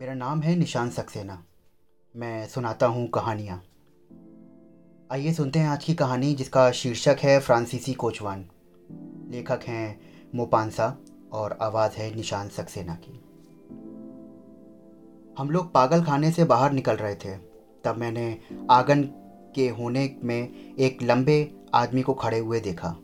मेरा नाम है निशान सक्सेना। मैं सुनाता हूँ कहानियाँ। आइए सुनते हैं आज की कहानी, जिसका शीर्षक है फ्रांसीसी कोचवान। लेखक हैं मोपांसा और आवाज़ है निशान सक्सेना की। हम लोग पागल खाने से बाहर निकल रहे थे। तब मैंने आँगन के होने में एक लंबे आदमी को खड़े हुए देखा,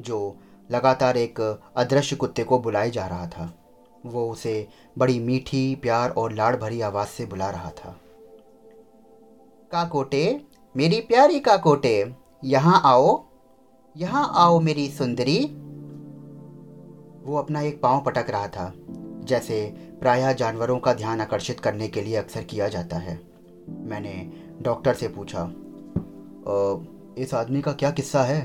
जो लगातार एक अदृश्य कुत्ते को बुलाए जा रहा था। वो उसे बड़ी मीठी, प्यार और लाड़ भरी आवाज़ से बुला रहा था। काकोटे, मेरी प्यारी काकोटे, यहाँ आओ यहाँ आओ मेरी सुंदरी। वो अपना एक पाँव पटक रहा था, जैसे प्रायः जानवरों का ध्यान आकर्षित करने के लिए अक्सर किया जाता है। मैंने डॉक्टर से पूछा इस आदमी का क्या किस्सा है?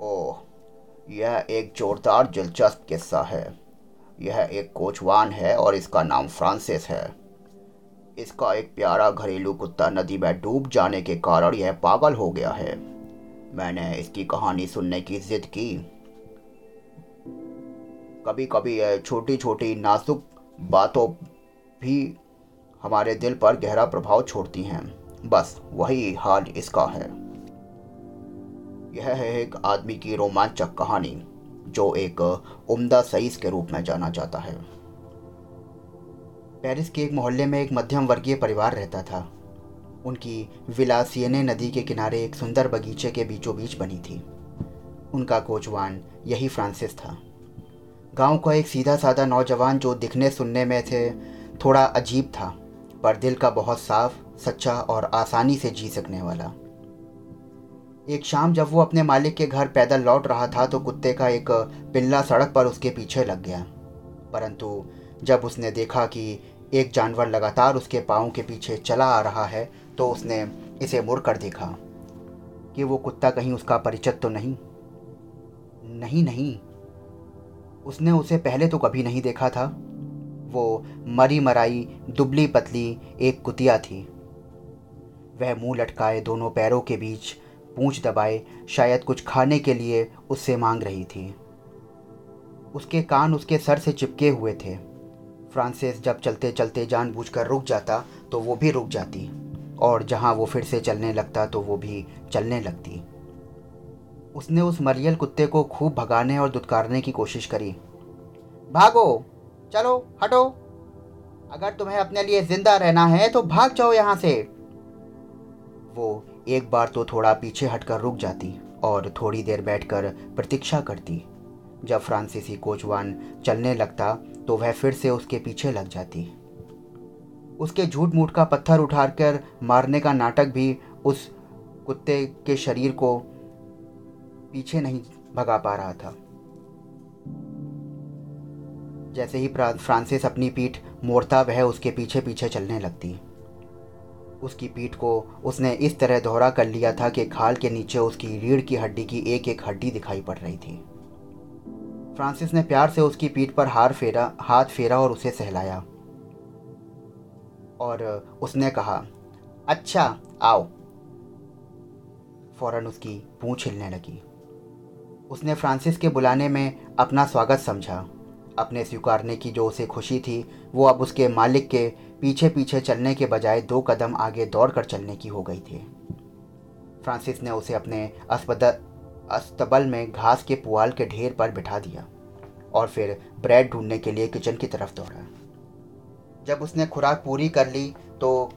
ओह यह एक जोरदार दिलचस्प किस्सा है। यह एक कोचवान है और इसका नाम फ्रांसिस है। इसका एक प्यारा घरेलू कुत्ता नदी में डूब जाने के कारण यह पागल हो गया है। मैंने इसकी कहानी सुनने की जिद की। कभी कभी यह छोटी छोटी नाजुक बातों भी हमारे दिल पर गहरा प्रभाव छोड़ती हैं। बस वही हाल इसका है। यह है एक आदमी की रोमांचक कहानी, जो एक उम्दा सईस के रूप में जाना जाता है। पेरिस के एक मोहल्ले में एक मध्यम वर्गीय परिवार रहता था। उनकी विला सियने नदी के किनारे एक सुंदर बगीचे के बीचों बीच बनी थी। उनका कोचवान यही फ्रांसिस था। गाँव का एक सीधा साधा नौजवान जो दिखने सुनने में थे, थोड़ा अजीब था, पर दिल का बहुत साफ़, सच्चा और आसानी से जी सकने वाला। एक शाम जब वो अपने मालिक के घर पैदल लौट रहा था तो कुत्ते का एक पिल्ला सड़क पर उसके पीछे लग गया। परंतु जब उसने देखा कि एक जानवर लगातार उसके पाँव के पीछे चला आ रहा है तो उसने इसे मुड़ कर देखा कि वो कुत्ता कहीं उसका परिचित तो नहीं। नहीं नहीं। उसने उसे पहले तो कभी नहीं देखा था। वो मरी मराई, दुबली पतली एक कुतिया थी। वह मुँह लटकाए दोनों पैरों के बीच पूंछ दबाए, शायद कुछ खाने के लिए उससे मांग रही थी। उसके कान उसके सर से चिपके हुए थे। फ्रांसिस जब चलते चलते जानबूझकर रुक जाता तो वो भी रुक जाती। और जहाँ वो फिर से चलने लगता तो वो भी चलने लगती। उसने उस मरियल कुत्ते को खूब भगाने और दुदकारने की कोशिश करी। भागो! चलो, हटो! अगर तुम्हें अपने लिए ज़िंदा रहना है तो भाग जाओ यहाँ से। वो एक बार तो थोड़ा पीछे हटकर रुक जाती और थोड़ी देर बैठकर प्रतीक्षा करती। जब फ्रांसीसी कोचवान चलने लगता तो वह फिर से उसके पीछे लग जाती। उसके झूठ मूठ का पत्थर उठाकर मारने का नाटक भी उस कुत्ते के शरीर को पीछे नहीं भगा पा रहा था। जैसे ही फ्रांसिस अपनी पीठ मोड़ता, वह उसके पीछे पीछे चलने लगती। उसकी पीठ को उसने इस तरह दोहरा कर लिया था कि खाल के नीचे उसकी रीढ़ की हड्डी की एक एक हड्डी दिखाई पड़ रही थी। फ्रांसिस ने प्यार से उसकी पीठ पर हार फेरा, हाथ फेरा और उसे सहलाया। और उसने कहा अच्छा आओ। फ़ौरन उसकी पूँछ हिलने लगी। उसने फ्रांसिस के बुलाने में अपना स्वागत समझा। अपने स्वीकारने की जो उसे खुशी थी, वो अब उसके मालिक के पीछे पीछे चलने के बजाय दो कदम आगे दौड़ कर चलने की हो गई थी। फ्रांसिस ने उसे अपने अस्पताल अस्तबल में घास के पुआल के ढेर पर बिठा दिया और फिर ब्रेड ढूँढने के लिए किचन की तरफ़ दौड़ा। जब उसने खुराक पूरी कर ली तो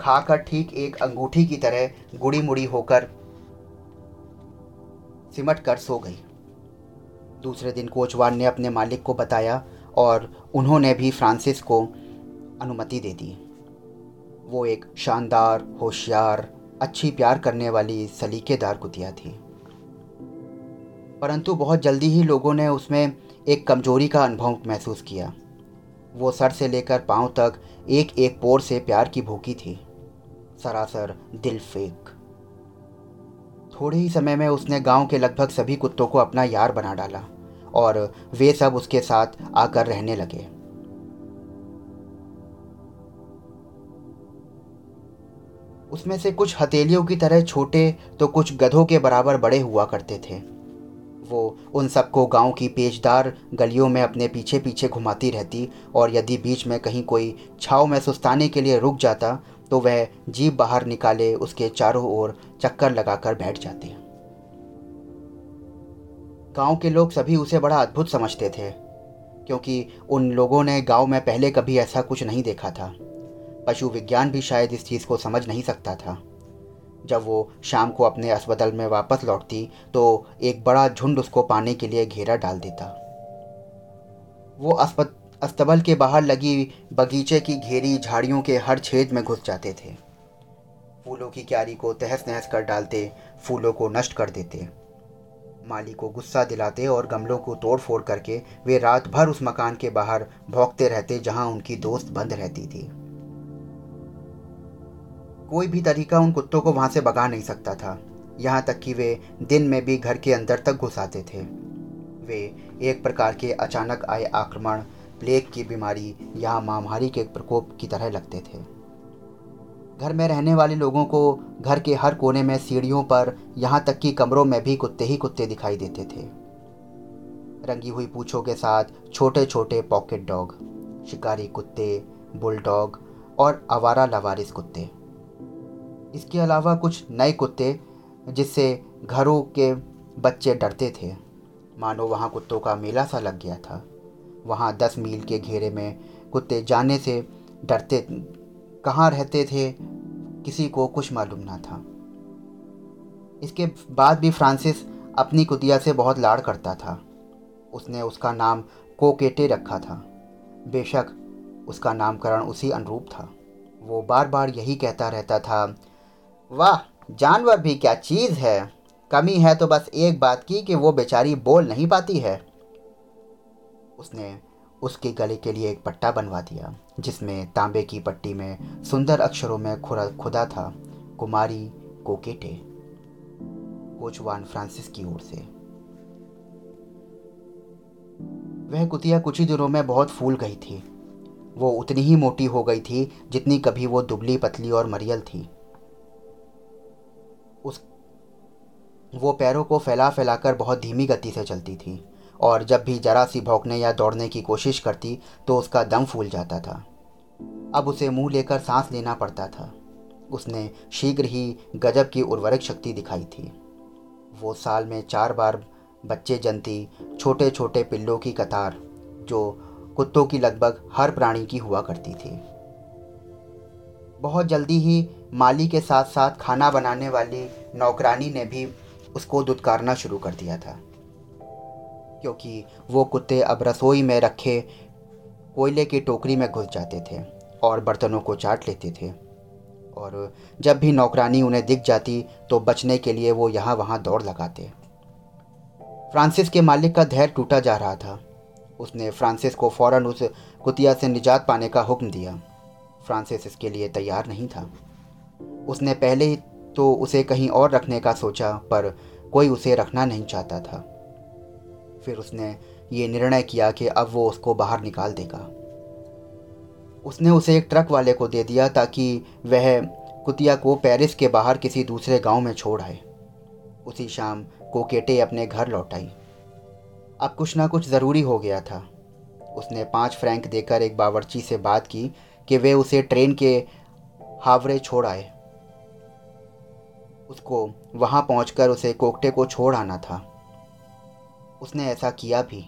खाकर ठीक एक अंगूठी की तरह गुड़ी मुड़ी होकर सिमट कर सो गई। दूसरे दिन कोचवान ने अपने मालिक को बताया और उन्होंने भी फ्रांसिस को अनुमति दे दी। वो एक शानदार, होशियार, अच्छी प्यार करने वाली सलीकेदार कुतिया थी। परंतु बहुत जल्दी ही लोगों ने उसमें एक कमज़ोरी का अनुभव महसूस किया। वो सर से लेकर पाँव तक एक एक पोर से प्यार की भूखी थी। सरासर दिल फेक। थोड़े ही समय में उसने गाँव के लगभग सभी कुत्तों को अपना यार बना डाला और वे सब उसके साथ आकर रहने लगे। उसमें से कुछ हथेलियों की तरह छोटे तो कुछ गधों के बराबर बड़े हुआ करते थे। वो उन सबको गाँव की पेचदार गलियों में अपने पीछे पीछे घुमाती रहती और यदि बीच में कहीं कोई छाव में सुस्ताने के लिए रुक जाता तो वह जीप बाहर निकाले, उसके चारों ओर चक्कर लगाकर बैठ जाते गाँव के लोग सभी उसे बड़ा अद्भुत समझते थे, क्योंकि उन लोगों ने गाँव में पहले कभी ऐसा कुछ नहीं देखा था। पशु विज्ञान भी शायद इस चीज़ को समझ नहीं सकता था। जब वो शाम को अपने अस्पताल में वापस लौटती तो एक बड़ा झुंड उसको पाने के लिए घेरा डाल देता। वो अस्तबल के बाहर लगी बगीचे की घेरी झाड़ियों के हर छेद में घुस जाते थे। फूलों की क्यारी को तहस नहस कर डालते, फूलों को नष्ट कर देते। माली को गुस्सा दिलाते और गमलों को तोड़ फोड़ करके वे रात भर उस मकान के बाहर भौंकते रहते जहाँ उनकी दोस्त बंद रहती थी। कोई भी तरीका उन कुत्तों को वहाँ से भगा नहीं सकता था। यहाँ तक कि वे दिन में भी घर के अंदर तक घुस आते थे। वे एक प्रकार के अचानक आए आक्रमण प्लेग की बीमारी या महामारी के प्रकोप की तरह लगते थे। घर में रहने वाले लोगों को घर के हर कोने में सीढ़ियों पर, यहाँ तक कि कमरों में भी कुत्ते ही कुत्ते दिखाई देते थे। रंगी हुई पूछों के साथ छोटे छोटे पॉकेट डॉग, शिकारी कुत्ते, बुलडॉग और आवारा लवारिस कुत्ते। इसके अलावा कुछ नए कुत्ते, जिससे घरों के बच्चे डरते थे। मानो वहाँ कुत्तों का मेला सा लग गया था। वहाँ दस मील के घेरे में कुत्ते जाने से डरते, कहाँ रहते थे, किसी को कुछ मालूम ना था। इसके बाद भी फ्रांसिस अपनी कुतिया से बहुत लाड़ करता था। उसने उसका नाम कोकेटे रखा था। बेशक उसका नामकरण उसी अनुरूप था। वो बार बार यही कहता रहता था, वाह, जानवर भी क्या चीज़ है। कमी है तो बस एक बात की कि वो बेचारी बोल नहीं पाती है। उसने उसके गले के लिए एक पट्टा बनवा दिया, जिसमें तांबे की पट्टी में सुंदर अक्षरों में खुरा, खुदा था, कुमारी कोकेटे। कोचवान फ्रांसिस की ओर से। वह कुतिया कुछ ही दिनों में बहुत फूल गई थी। वो उतनी ही मोटी हो गई थी जितनी कभी वो दुबली, पतली और मरियल थी। उस, वो पैरों को फैला फैलाकर बहुत धीमी गति से चलती थी। और जब भी जरा सी भौंकने या दौड़ने की कोशिश करती तो उसका दम फूल जाता था। अब उसे मुँह लेकर सांस लेना पड़ता था। उसने शीघ्र ही गजब की उर्वरक शक्ति दिखाई थी। वो साल में चार बार बच्चे जनती छोटे छोटे पिल्लों की कतार, जो कुत्तों की लगभग हर प्राणी की हुआ करती थी। बहुत जल्दी ही माली के साथ साथ खाना बनाने वाली नौकरानी ने भी उसको दुत्कारना शुरू कर दिया था। क्योंकि वो कुत्ते अब रसोई में रखे कोयले की टोकरी में घुस जाते थे और बर्तनों को चाट लेते थे। और जब भी नौकरानी उन्हें दिख जाती तो बचने के लिए वो यहाँ वहाँ दौड़ लगाते। फ्रांसिस के मालिक का धैर्य टूटा जा रहा था। उसने फ्रांसिस को फ़ौरन उस कुतिया से निजात पाने का हुक्म दिया। फ्रांसिस इसके लिए तैयार नहीं था। उसने पहले तो उसे कहीं और रखने का सोचा, पर कोई उसे रखना नहीं चाहता था। फिर उसने ये निर्णय किया कि अब वो उसको बाहर निकाल देगा। उसने उसे एक ट्रक वाले को दे दिया ताकि वह कुतिया को पेरिस के बाहर किसी दूसरे गाँव में छोड़ आए। उसी शाम कोकेटे अपने घर लौट आई। अब कुछ ना कुछ ज़रूरी हो गया था। उसने पाँच फ्रैंक देकर एक बावर्ची से बात की कि वे उसे ट्रेन के हावरे छोड़ आए। उसको वहाँ पहुँच उसे कोकटे को छोड़ आना था। उसने ऐसा किया भी।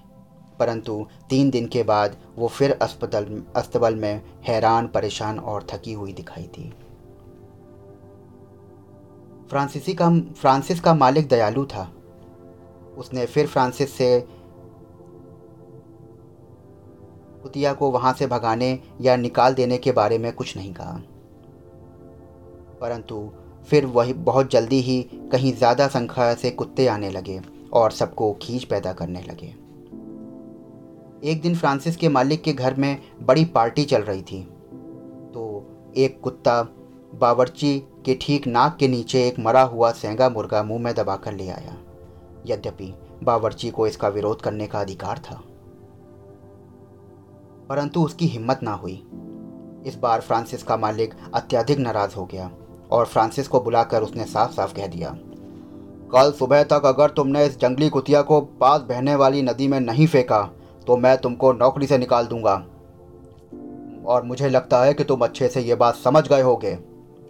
परंतु तीन दिन के बाद वो फिर अस्पताल अस्तबल में हैरान, परेशान और थकी हुई दिखाई थी फ्रांसीसी का, फ्रांसिस का मालिक दयालु था। उसने फिर फ्रांसिस से कुतिया को वहाँ से भगाने या निकाल देने के बारे में कुछ नहीं कहा। परंतु फिर वही, बहुत जल्दी ही कहीं ज़्यादा संख्या से कुत्ते आने लगे। और सबको खींच पैदा करने लगे। एक दिन फ्रांसिस के मालिक के घर में बड़ी पार्टी चल रही थी। तो एक कुत्ता बावर्ची के ठीक नाक के नीचे एक मरा हुआ सेंगा मुर्गा मुँह में दबाकर ले आया। यद्यपि बावर्ची को इसका विरोध करने का अधिकार था। परंतु उसकी हिम्मत ना हुई। इस बार फ्रांसिस का मालिक अत्यधिक नाराज़ हो गया और फ्रांसिस को बुलाकर उसने साफ़ साफ़ कह दिया कल सुबह तक अगर तुमने इस जंगली कुतिया को पास बहने वाली नदी में नहीं फेंका तो मैं तुमको नौकरी से निकाल दूँगा। और मुझे लगता है कि तुम अच्छे से ये बात समझ गए होगे।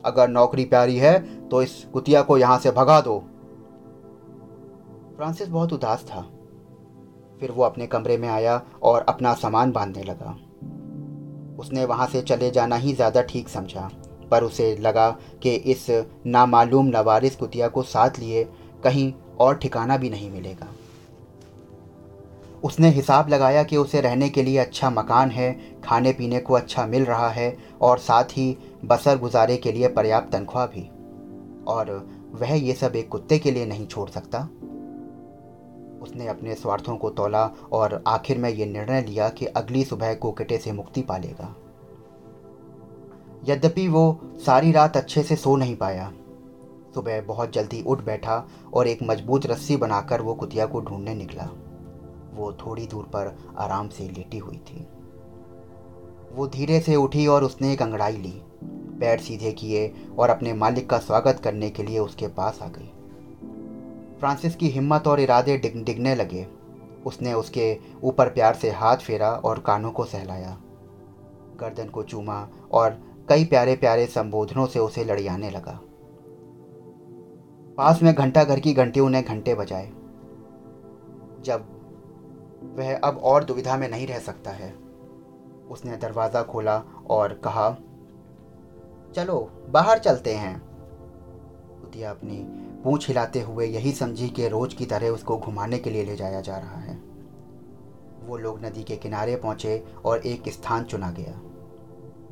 अगर नौकरी प्यारी है तो इस कुतिया को यहाँ से भगा दो। फ्रांसिस बहुत उदास था। फिर वो अपने कमरे में आया और अपना सामान बांधने लगा। उसने वहाँ से चले जाना ही ज़्यादा ठीक समझा, पर उसे लगा कि इस नामालूम नवारिस कुतिया को साथ लिए कहीं और ठिकाना भी नहीं मिलेगा। उसने हिसाब लगाया कि उसे रहने के लिए अच्छा मकान है खाने पीने को अच्छा मिल रहा है और साथ ही बसर गुजारे के लिए पर्याप्त तनख्वाह भी। और वह ये सब एक कुत्ते के लिए नहीं छोड़ सकता। उसने अपने स्वार्थों को तोला और आखिर में ये निर्णय लिया कि अगली सुबह कोकेटे से मुक्ति पा लेगा। यद्यपि वो सारी रात अच्छे से सो नहीं पाया सुबह बहुत जल्दी उठ बैठा और एक मज़बूत रस्सी बनाकर वो कुतिया को ढूँढने निकला। वो थोड़ी दूर पर आराम से लेटी हुई थी। वो धीरे से उठी और उसने एक अंगड़ाई ली। पैर सीधे किए और अपने मालिक का स्वागत करने के लिए उसके पास आ गई। फ्रांसिस की हिम्मत और इरादे डिग, डिगने लगे। उसने उसके ऊपर प्यार से हाथ फेरा और कानों को सहलाया। गर्दन को चूमा और कई प्यारे प्यारे संबोधनों से उसे लड़ियाने लगा। पास में घंटा घर की घंटियों ने घंटे बजाए। जब वह अब और दुविधा में नहीं रह सकता है, उसने दरवाज़ा खोला और कहा, चलो, बाहर चलते हैं। कुतिया अपनी पूछ हिलाते हुए यही समझी कि रोज की तरह उसको घुमाने के लिए ले जाया जा रहा है। वो लोग नदी के किनारे पहुँचे और एक स्थान चुना गया,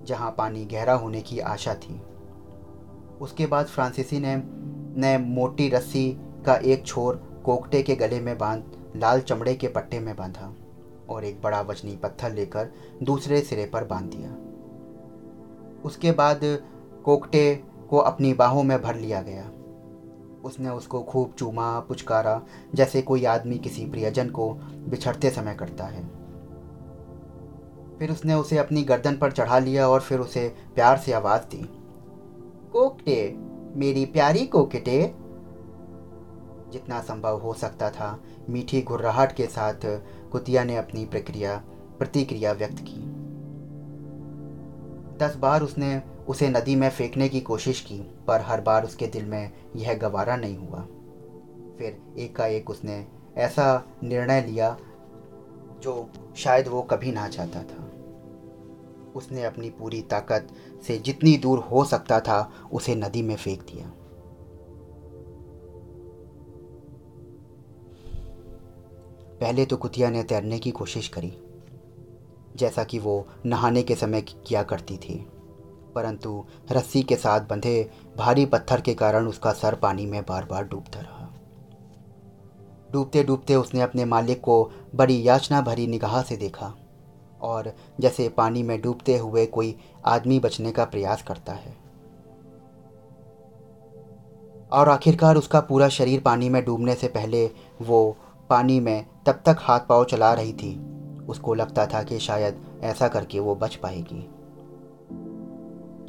जहाँ पानी गहरा होने की आशा थी। उसके बाद फ्रांसीसी ने ने मोटी रस्सी का एक छोर कोकटे के गले में बाँध, लाल चमड़े के पट्टे में बांधा और एक बड़ा वजनी पत्थर लेकर दूसरे सिरे पर बाँध दिया। उसके बाद कोकटे को अपनी बाहों में भर लिया गया। उसने उसको खूब चूमा, पुचकारा, जैसे कोई आदमी किसी प्रियजन को बिछड़ते समय करता है। फिर उसने उसे अपनी गर्दन पर चढ़ा लिया और फिर उसे प्यार से आवाज़ दी, कोकटे मेरी प्यारी कोकटे। जितना संभव हो सकता था, मीठी घुर्राहट के साथ कुतिया ने अपनी प्रक्रिया, प्रतिक्रिया व्यक्त की। दस बार उसने उसे नदी में फेंकने की कोशिश की, पर हर बार उसके दिल में यह गवारा नहीं हुआ। फिर एकाएक उसने ऐसा निर्णय लिया, जो शायद वो कभी ना चाहता था। उसने अपनी पूरी ताकत से जितनी दूर हो सकता था, उसे नदी में फेंक दिया। पहले तो कुतिया ने तैरने की कोशिश करी, जैसा कि वो नहाने के समय किया करती थी। परंतु रस्सी के साथ बंधे भारी पत्थर के कारण उसका सर पानी में बार बार डूबता रहा। डूबते डूबते उसने अपने मालिक को बड़ी याचना भरी निगाह से देखा। और जैसे पानी में डूबते हुए कोई आदमी बचने का प्रयास करता है। और आखिरकार उसका पूरा शरीर पानी में डूबने से पहले वो पानी में तब तक हाथ पाँव चला रही थी। उसको लगता था कि शायद ऐसा करके वो बच पाएगी।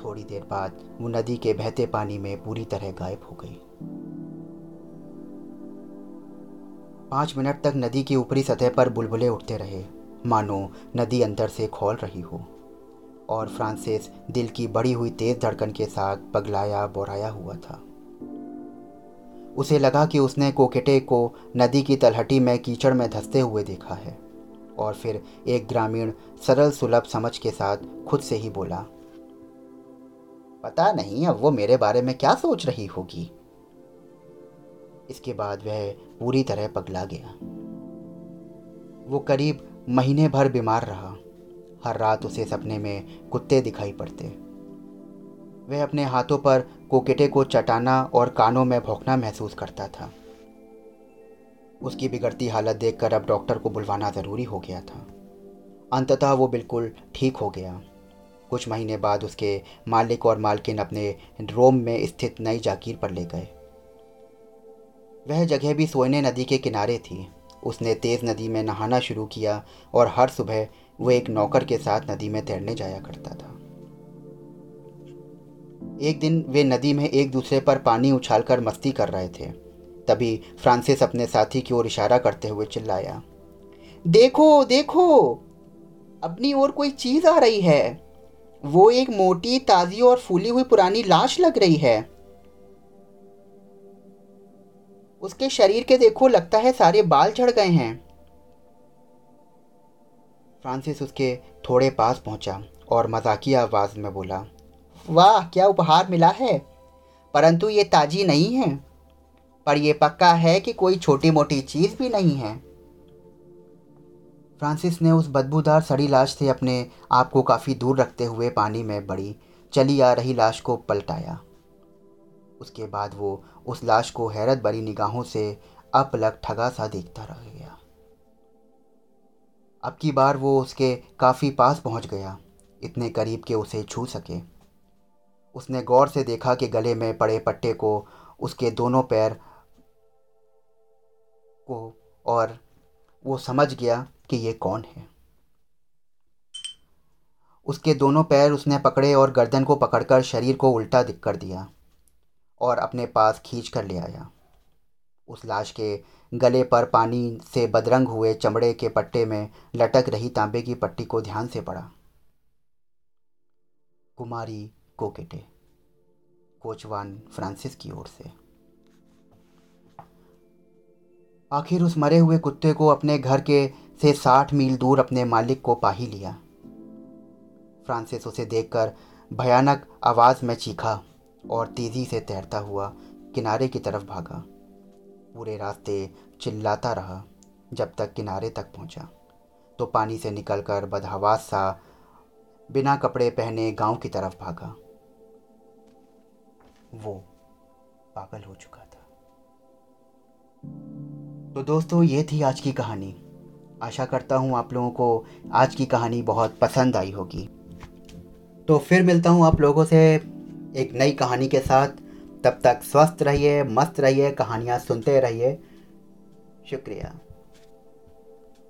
थोड़ी देर बाद वो नदी के बहते पानी में पूरी तरह गायब हो गई। पाँच मिनट तक नदी की ऊपरी सतह पर बुलबुले उठते रहे। मानो नदी अंदर से खोल रही हो। और फ्रांसिस दिल की बड़ी हुई तेज धड़कन के साथ पगलाया बोराया हुआ था। उसे लगा कि उसने कोकेटे को नदी की तलहटी में कीचड़ में धंसते हुए देखा है। और फिर एक ग्रामीण सरल सुलभ समझ के साथ खुद से ही बोला, पता नहीं अब वो मेरे बारे में क्या सोच रही होगी? इसके बाद वह पूरी तरह पगला गया। वो करीब महीने भर बीमार रहा। हर रात उसे सपने में कुत्ते दिखाई पड़ते। वह अपने हाथों पर कोकेटे को चटाना और कानों में भौंकना महसूस करता था। उसकी बिगड़ती हालत देखकर अब डॉक्टर को बुलवाना ज़रूरी हो गया था। अंततः वो बिल्कुल ठीक हो गया। कुछ महीने बाद उसके मालिक और मालकिन अपने रोम में स्थित नई जागीर पर ले गए। वह जगह भी सोयने नदी के किनारे थी। उसने तेज़ नदी में नहाना शुरू किया और हर सुबह वो एक नौकर के साथ नदी में तैरने जाया करता था। एक दिन वे नदी में एक दूसरे पर पानी उछालकर मस्ती कर रहे थे। तभी फ्रांसिस अपने साथी की ओर इशारा करते हुए चिल्लाया, देखो देखो, अपनी ओर कोई चीज़ आ रही है। वो एक मोटी, ताजी और फूली हुई पुरानी लाश लग रही है। उसके शरीर के देखो, लगता है सारे बाल झड़ गए हैं। फ्रांसिस उसके थोड़े पास पहुँचा और मजाकिया आवाज़ में बोला, वाह, क्या उपहार मिला है? परंतु ये ताजी नहीं है। पर यह पक्का है कि कोई छोटी मोटी चीज़ भी नहीं है। फ्रांसिस ने उस बदबूदार सड़ी लाश से अपने आप को काफ़ी दूर रखते हुए पानी में बड़ी चली आ रही लाश को पलटाया। उसके बाद वो उस लाश को हैरत भरी निगाहों से अपलग ठगा सा देखता रह गया। अब की बार वो उसके काफ़ी पास पहुँच गया, इतने करीब के उसे छू सके। उसने गौर से देखा कि गले में पड़े पट्टे को, उसके दोनों पैर को, और वो समझ गया कि ये कौन है। उसके दोनों पैर उसने पकड़े और गर्दन को पकड़कर शरीर को उल्टा दिख कर दिया। और अपने पास खींच कर ले आया। उस लाश के गले पर पानी से बदरंग हुए चमड़े के पट्टे में लटक रही तांबे की पट्टी को ध्यान से पड़ा कुमारी कोकेटे कोचवान फ्रांसिस की ओर से। आखिर उस मरे हुए कुत्ते को अपने घर के से साठ मील दूर अपने मालिक को पा ही लिया। फ्रांसिस उसे देखकर भयानक आवाज़ में चीखा और तेज़ी से तैरता हुआ किनारे की तरफ़ भागा। पूरे रास्ते चिल्लाता रहा, जब तक किनारे तक पहुँचा। तो पानी से निकलकर बदहवास सा बिना कपड़े पहने गाँव की तरफ़ भागा। वो पागल हो चुका था। तो दोस्तों, ये थी आज की कहानी। आशा करता हूँ आप लोगों को आज की कहानी बहुत पसंद आई होगी। तो फिर मिलता हूँ आप लोगों से एक नई कहानी के साथ। तब तक स्वस्थ रहिए, मस्त रहिए, कहानियाँ सुनते रहिए। शुक्रिया।